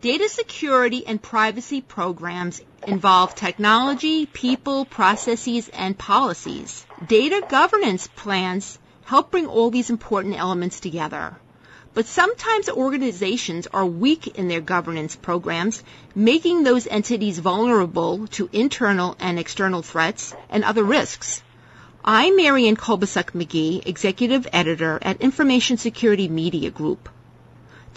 Data security and privacy programs involve technology, people, processes, and policies. Data governance plans help bring all these important elements together. But sometimes organizations are weak in their governance programs, making those entities vulnerable to internal and external threats and other risks. I'm Marianne Kolbasuk McGee, Executive Editor at Information Security Media Group.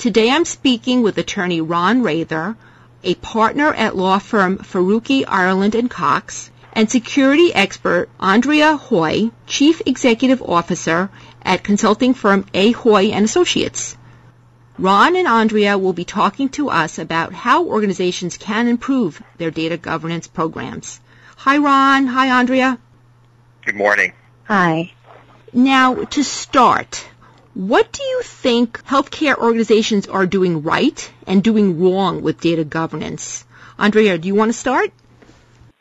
Today I'm speaking with attorney Ron Raether, a partner at law firm Faruki Ireland and Cox, and security expert Andrea Hoy, Chief Executive Officer at consulting firm A. Hoy and Associates. Ron and Andrea will be talking to us about how organizations can improve their data governance programs. Hi Ron, hi Andrea. Good morning. Hi. Now, to start, what do you think healthcare organizations are doing right and doing wrong with data governance? Andrea, do you want to start?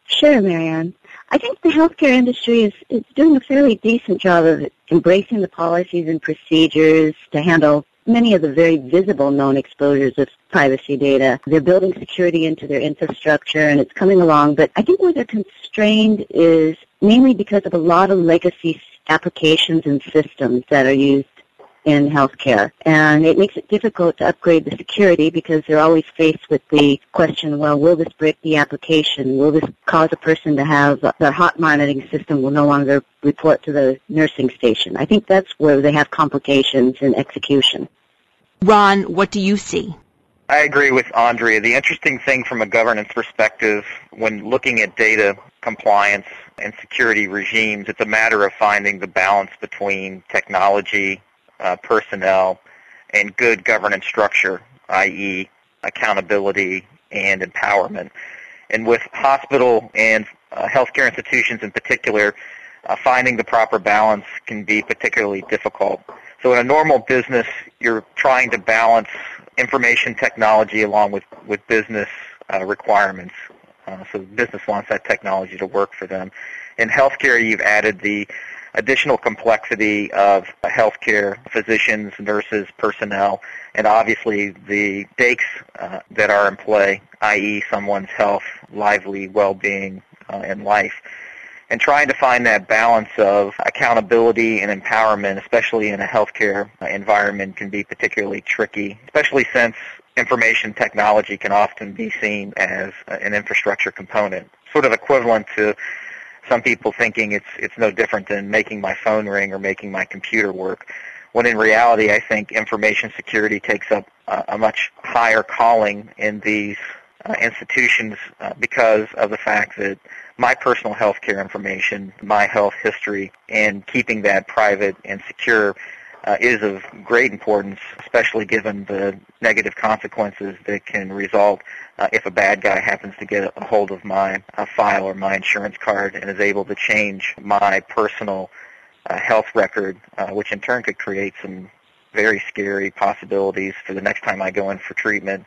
Sure, Marianne. I think the healthcare industry is, is doing a fairly decent job of embracing the policies and procedures to handle many of the very visible known exposures of privacy data. They're building security into their infrastructure and it's coming along, but I think where they're constrained is mainly because of a lot of legacy applications and systems that are used in healthcare. And it makes it difficult to upgrade the security because they're always faced with the question, well, will this break the application? Will this cause a person to have their heart monitoring system will no longer report to the nursing station? I think that's where they have complications in execution. Ron, what do you see? I agree with Andrea. The interesting thing from a governance perspective when looking at data compliance and security regimes, it's a matter of finding the balance between technology uh, personnel and good governance structure, i.e. accountability and empowerment. And with hospital and uh, healthcare institutions in particular, uh, finding the proper balance can be particularly difficult. So in a normal business, you're trying to balance information technology along with, with business uh, requirements. Uh, so business wants that technology to work for them. In healthcare, you've added the additional complexity of healthcare physicians, nurses, personnel, and obviously the stakes uh, that are in play, i.e. someone's health, lively well-being, uh, and life. And trying to find that balance of accountability and empowerment, especially in a healthcare environment, can be particularly tricky, especially since information technology can often be seen as an infrastructure component, sort of equivalent to some people thinking it's it's no different than making my phone ring or making my computer work. When in reality, I think information security takes up uh, a much higher calling in these uh, institutions uh, because of the fact that my personal health care information, my health history, and keeping that private and secure uh, is of great importance, especially given the negative consequences that can result uh, if a bad guy happens to get a hold of my uh, file or my insurance card and is able to change my personal uh, health record, uh, which in turn could create some very scary possibilities for the next time I go in for treatment.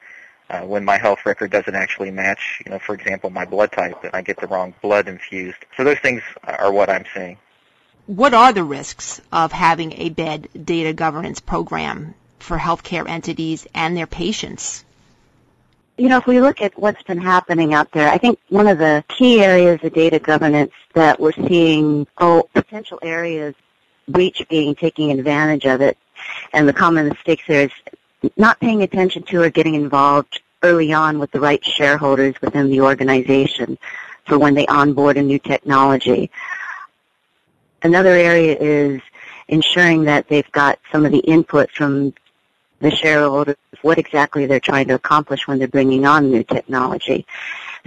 Uh, when my health record doesn't actually match, you know, for example, my blood type, and I get the wrong blood infused. So those things are what I'm seeing what are the risks of having a bad data governance program for healthcare entities and their patients? You know, if we look at what's been happening out there, I think one of the key areas of data governance that we're seeing, oh, potential areas, breach being taking advantage of it, and the common mistakes there is not paying attention to or getting involved early on with the right shareholders within the organization for when they onboard a new technology. Another area is ensuring that they've got some of the input from the shareholders, what exactly they're trying to accomplish when they're bringing on new technology,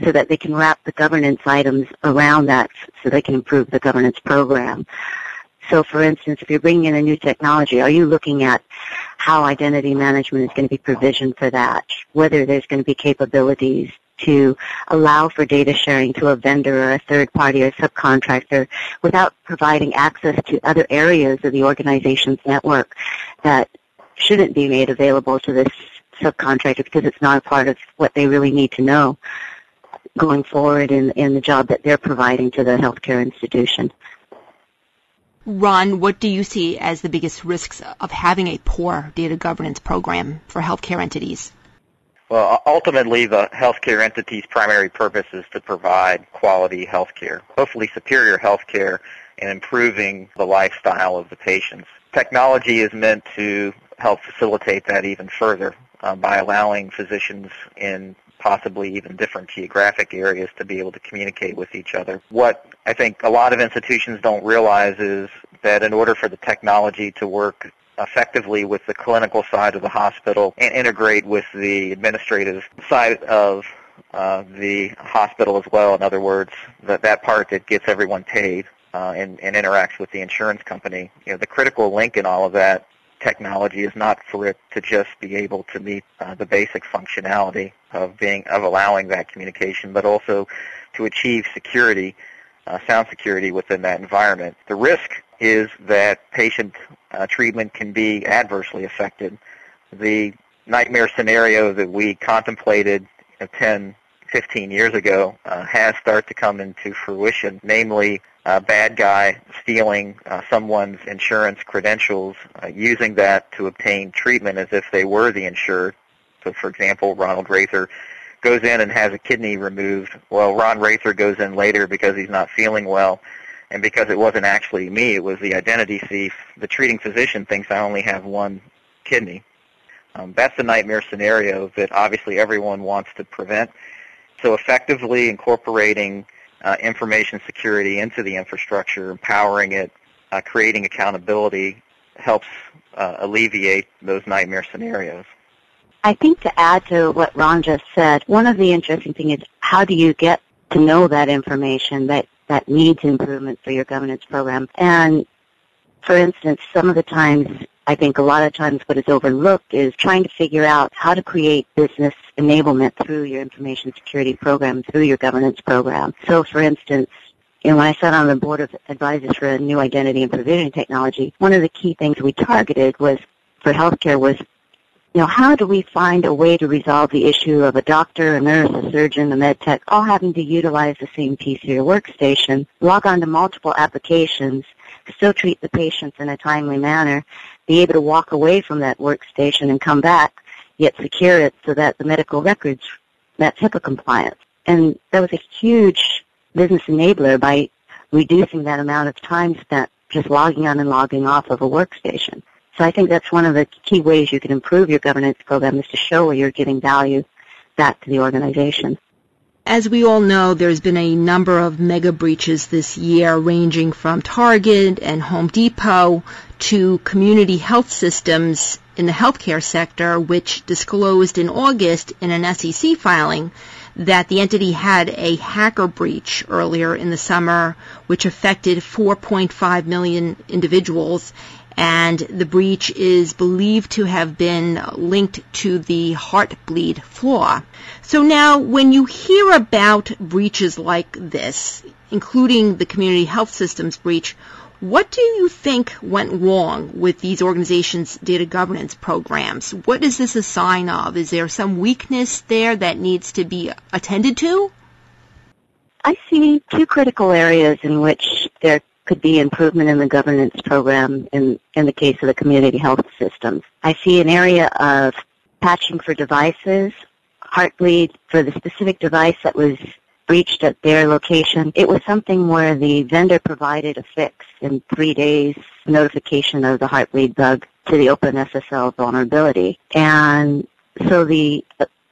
so that they can wrap the governance items around that so they can improve the governance program. So for instance, if you're bringing in a new technology, are you looking at how identity management is going to be provisioned for that? Whether there's going to be capabilities to allow for data sharing to a vendor or a third party or subcontractor without providing access to other areas of the organization's network that shouldn't be made available to this subcontractor because it's not a part of what they really need to know going forward in, in the job that they're providing to the healthcare institution. Ron, what do you see as the biggest risks of having a poor data governance program for healthcare entities? Well, ultimately, the healthcare entity's primary purpose is to provide quality healthcare, hopefully superior healthcare, and improving the lifestyle of the patients. Technology is meant to help facilitate that even further uh, by allowing physicians in possibly even different geographic areas to be able to communicate with each other. What I think a lot of institutions don't realize is that in order for the technology to work effectively with the clinical side of the hospital and integrate with the administrative side of uh, the hospital as well. In other words, that, that part that gets everyone paid uh, and, and interacts with the insurance company. You know, the critical link in all of that technology is not for it to just be able to meet uh, the basic functionality of being of allowing that communication, but also to achieve security, uh, sound security within that environment. The risk is that patient uh, treatment can be adversely affected. The nightmare scenario that we contemplated you know, 10, 15 years ago uh, has started to come into fruition, namely a bad guy stealing uh, someone's insurance credentials, uh, using that to obtain treatment as if they were the insured. So, for example, Ronald Raether goes in and has a kidney removed. Well, Ron Raether goes in later because he's not feeling well and because it wasn't actually me, it was the identity thief, the treating physician thinks I only have one kidney. Um, that's the nightmare scenario that obviously everyone wants to prevent. So effectively incorporating uh, information security into the infrastructure, empowering it, uh, creating accountability helps uh, alleviate those nightmare scenarios. I think to add to what Ron just said, one of the interesting things is how do you get to know that information that that needs improvement for your governance program. And for instance, some of the times, I think a lot of times what is overlooked is trying to figure out how to create business enablement through your information security program, through your governance program. So for instance, you know, when I sat on the board of advisors for a new identity and provisioning technology, one of the key things we targeted was for healthcare was you know, how do we find a way to resolve the issue of a doctor, a nurse, a surgeon, a med tech, all having to utilize the same PC or workstation, log on to multiple applications, still treat the patients in a timely manner, be able to walk away from that workstation and come back, yet secure it so that the medical records met HIPAA compliance. And that was a huge business enabler by reducing that amount of time spent just logging on and logging off of a workstation. So I think that's one of the key ways you can improve your governance program is to show where you're giving value back to the organization. As we all know, there's been a number of mega breaches this year ranging from Target and Home Depot to community health systems in the healthcare sector, which disclosed in August in an SEC filing that the entity had a hacker breach earlier in the summer, which affected 4.5 million individuals and the breach is believed to have been linked to the heartbleed flaw. So now when you hear about breaches like this, including the community health systems breach, what do you think went wrong with these organizations' data governance programs? What is this a sign of? Is there some weakness there that needs to be attended to? I see two critical areas in which there could be improvement in the governance program in, in the case of the community health systems. I see an area of patching for devices, Heartbleed for the specific device that was breached at their location. It was something where the vendor provided a fix in three days notification of the Heartbleed bug to the OpenSSL vulnerability. And so the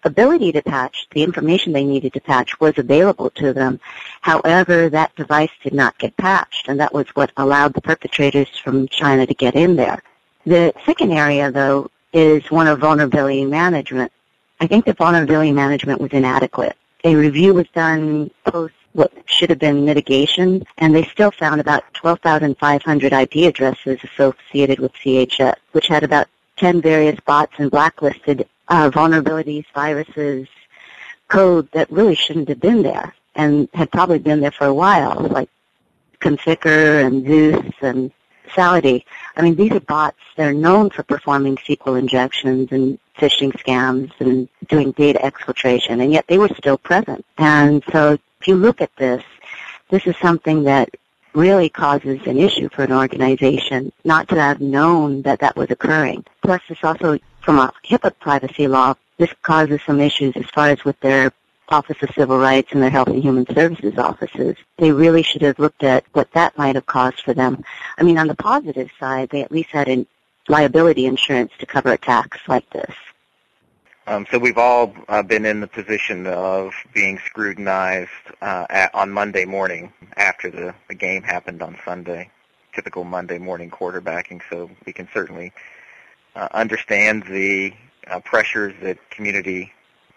ability to patch, the information they needed to patch was available to them. However, that device did not get patched, and that was what allowed the perpetrators from China to get in there. The second area, though, is one of vulnerability management. I think the vulnerability management was inadequate. A review was done post what should have been mitigation, and they still found about 12,500 IP addresses associated with CHS, which had about 10 various bots and blacklisted uh, vulnerabilities, viruses, code that really shouldn't have been there and had probably been there for a while, like Conficker and Zeus and Sality. I mean, these are bots. They're known for performing SQL injections and phishing scams and doing data exfiltration, and yet they were still present. And so if you look at this, this is something that really causes an issue for an organization not to have known that that was occurring. Plus, this also from a HIPAA privacy law, this causes some issues as far as with their Office of Civil Rights and their Health and Human Services offices. They really should have looked at what that might have caused for them. I mean, on the positive side, they at least had a liability insurance to cover attacks like this. Um, so we've all uh, been in the position of being scrutinized uh, at, on Monday morning after the, the game happened on Sunday. Typical Monday morning quarterbacking, so we can certainly uh, understand the uh, pressures that community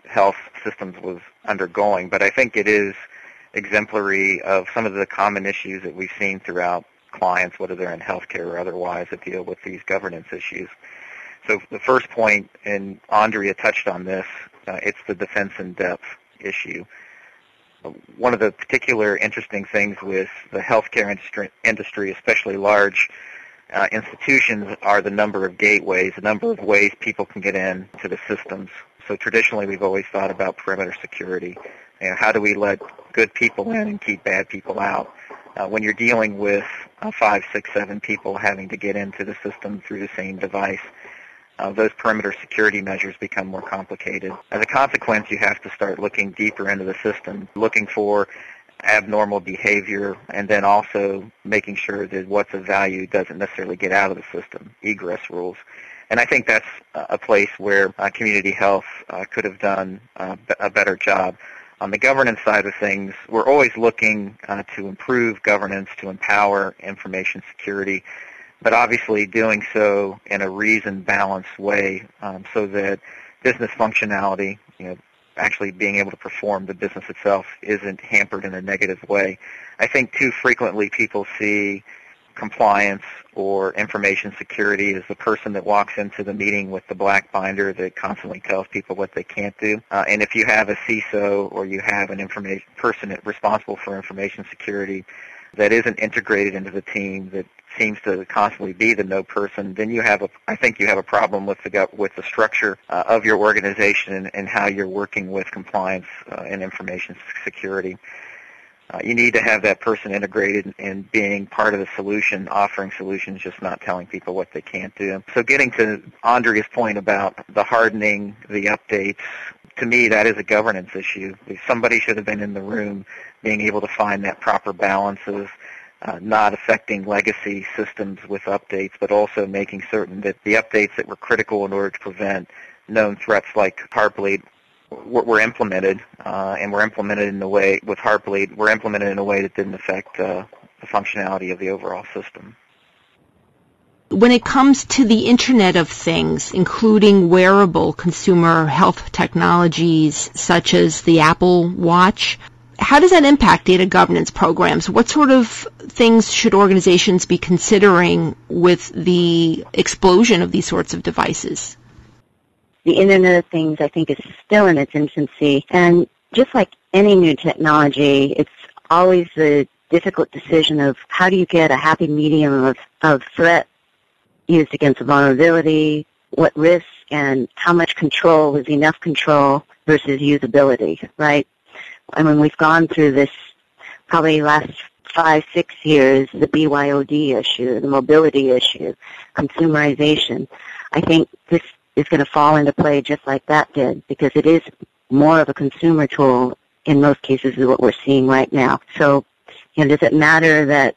health systems was undergoing. But I think it is exemplary of some of the common issues that we've seen throughout clients, whether they're in healthcare or otherwise, that deal with these governance issues. So the first point, and Andrea touched on this, uh, it's the defense in depth issue. One of the particular interesting things with the healthcare industry especially large uh, institutions, are the number of gateways, the number of ways people can get in to the systems. So traditionally, we've always thought about perimeter security. You know, how do we let good people in and keep bad people out? Uh, when you're dealing with uh, five, six, seven people having to get into the system through the same device, uh, those perimeter security measures become more complicated. As a consequence, you have to start looking deeper into the system, looking for abnormal behavior, and then also making sure that what's of value doesn't necessarily get out of the system, egress rules. And I think that's a place where uh, community health uh, could have done uh, a better job. On the governance side of things, we're always looking uh, to improve governance, to empower information security, but obviously doing so in a reasoned, balanced way um, so that business functionality, you know, actually being able to perform the business itself isn't hampered in a negative way. I think too frequently people see compliance or information security as the person that walks into the meeting with the black binder that constantly tells people what they can't do. Uh, and if you have a CISO or you have an information person responsible for information security that isn't integrated into the team that seems to constantly be the no person, then you have a, I think you have a problem with the with the structure uh, of your organization and, and, how you're working with compliance uh, and information security. Uh, you need to have that person integrated and being part of the solution, offering solutions, just not telling people what they can't do. So getting to Andrea's point about the hardening, the updates, to me that is a governance issue. Somebody should have been in the room being able to find that proper balance of uh, not affecting legacy systems with updates, but also making certain that the updates that were critical in order to prevent known threats like Heartbleed were, were implemented, uh, and were implemented in a way with Heartbleed were implemented in a way that didn't affect uh, the functionality of the overall system. When it comes to the Internet of Things, including wearable consumer health technologies such as the Apple Watch, how does that impact data governance programs? What sort of things should organizations be considering with the explosion of these sorts of devices? The Internet of Things, I think, is still in its infancy. And just like any new technology, it's always the difficult decision of how do you get a happy medium of, of threat used against a vulnerability, what risk and how much control is enough control versus usability, right? I mean, we've gone through this probably last five, six years, the BYOD issue, the mobility issue, consumerization. I think this is going to fall into play just like that did because it is more of a consumer tool in most cases is what we're seeing right now. So, you know, does it matter that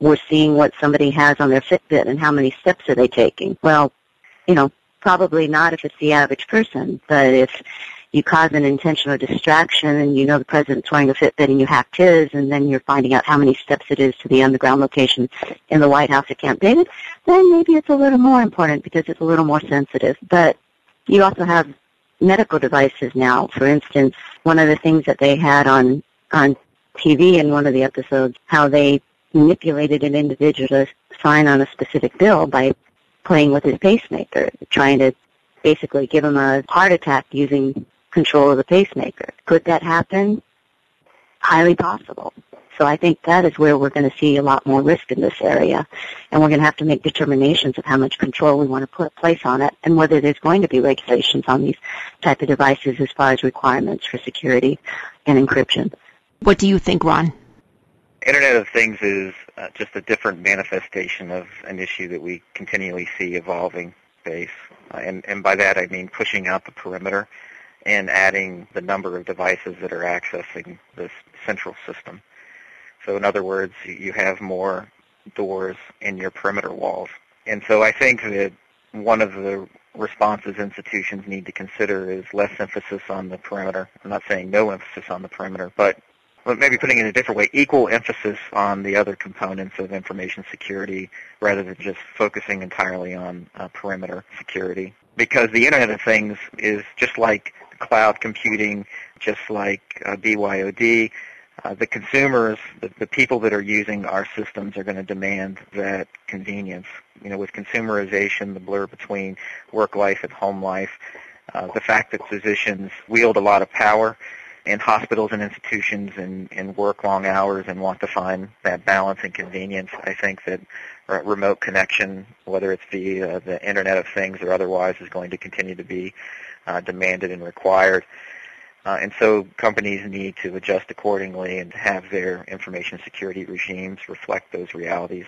we're seeing what somebody has on their Fitbit and how many steps are they taking? Well, you know, probably not if it's the average person, but if you cause an intentional distraction and you know the president's wearing a Fitbit and you hacked his and then you're finding out how many steps it is to the underground location in the White House at Camp David, then maybe it's a little more important because it's a little more sensitive. But you also have medical devices now. For instance, one of the things that they had on on TV in one of the episodes, how they manipulated an individual to sign on a specific bill by playing with his pacemaker, trying to basically give him a heart attack using control of the pacemaker. Could that happen? Highly possible. So I think that is where we're going to see a lot more risk in this area. And we're going to have to make determinations of how much control we want to put place on it and whether there's going to be regulations on these type of devices as far as requirements for security and encryption. What do you think, Ron? Internet of Things is uh, just a different manifestation of an issue that we continually see evolving base. Uh, and, and by that I mean pushing out the perimeter and adding the number of devices that are accessing this central system. So in other words, you have more doors in your perimeter walls. And so I think that one of the responses institutions need to consider is less emphasis on the perimeter. I'm not saying no emphasis on the perimeter, but maybe putting it in a different way, equal emphasis on the other components of information security rather than just focusing entirely on uh, perimeter security. Because the Internet of Things is just like cloud computing, just like uh, BYOD, uh, the consumers, the, the people that are using our systems are going to demand that convenience. You know, with consumerization, the blur between work life and home life, uh, the fact that physicians wield a lot of power in hospitals and institutions and, and work long hours and want to find that balance and convenience, I think that remote connection, whether it's the the Internet of Things or otherwise, is going to continue to be uh, demanded and required. Uh, and so companies need to adjust accordingly and have their information security regimes reflect those realities.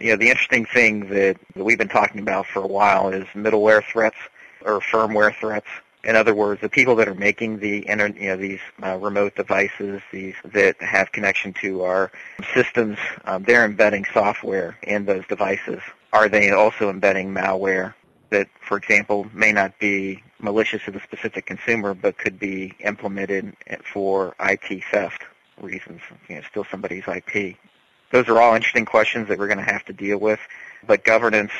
You know, the interesting thing that, that we've been talking about for a while is middleware threats or firmware threats. In other words, the people that are making the you know, these uh, remote devices, these that have connection to our systems, um, they're embedding software in those devices. Are they also embedding malware that, for example, may not be malicious to the specific consumer, but could be implemented for IT theft reasons, you know, steal somebody's IP. Those are all interesting questions that we're going to have to deal with, but governance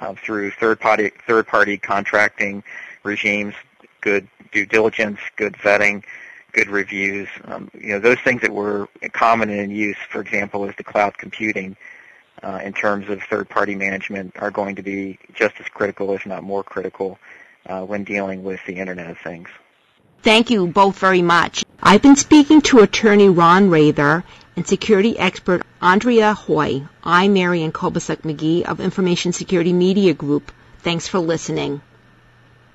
uh, through third-party third-party contracting regimes, good due diligence, good vetting, good reviews, um, you know, those things that were common in use, for example, is the cloud computing uh, in terms of third-party management are going to be just as critical, if not more critical, uh, when dealing with the Internet of Things. Thank you both very much. I've been speaking to attorney Ron Raether and security expert Andrea Hoy. I'm Marianne Kolbasuk McGee of Information Security Media Group. Thanks for listening.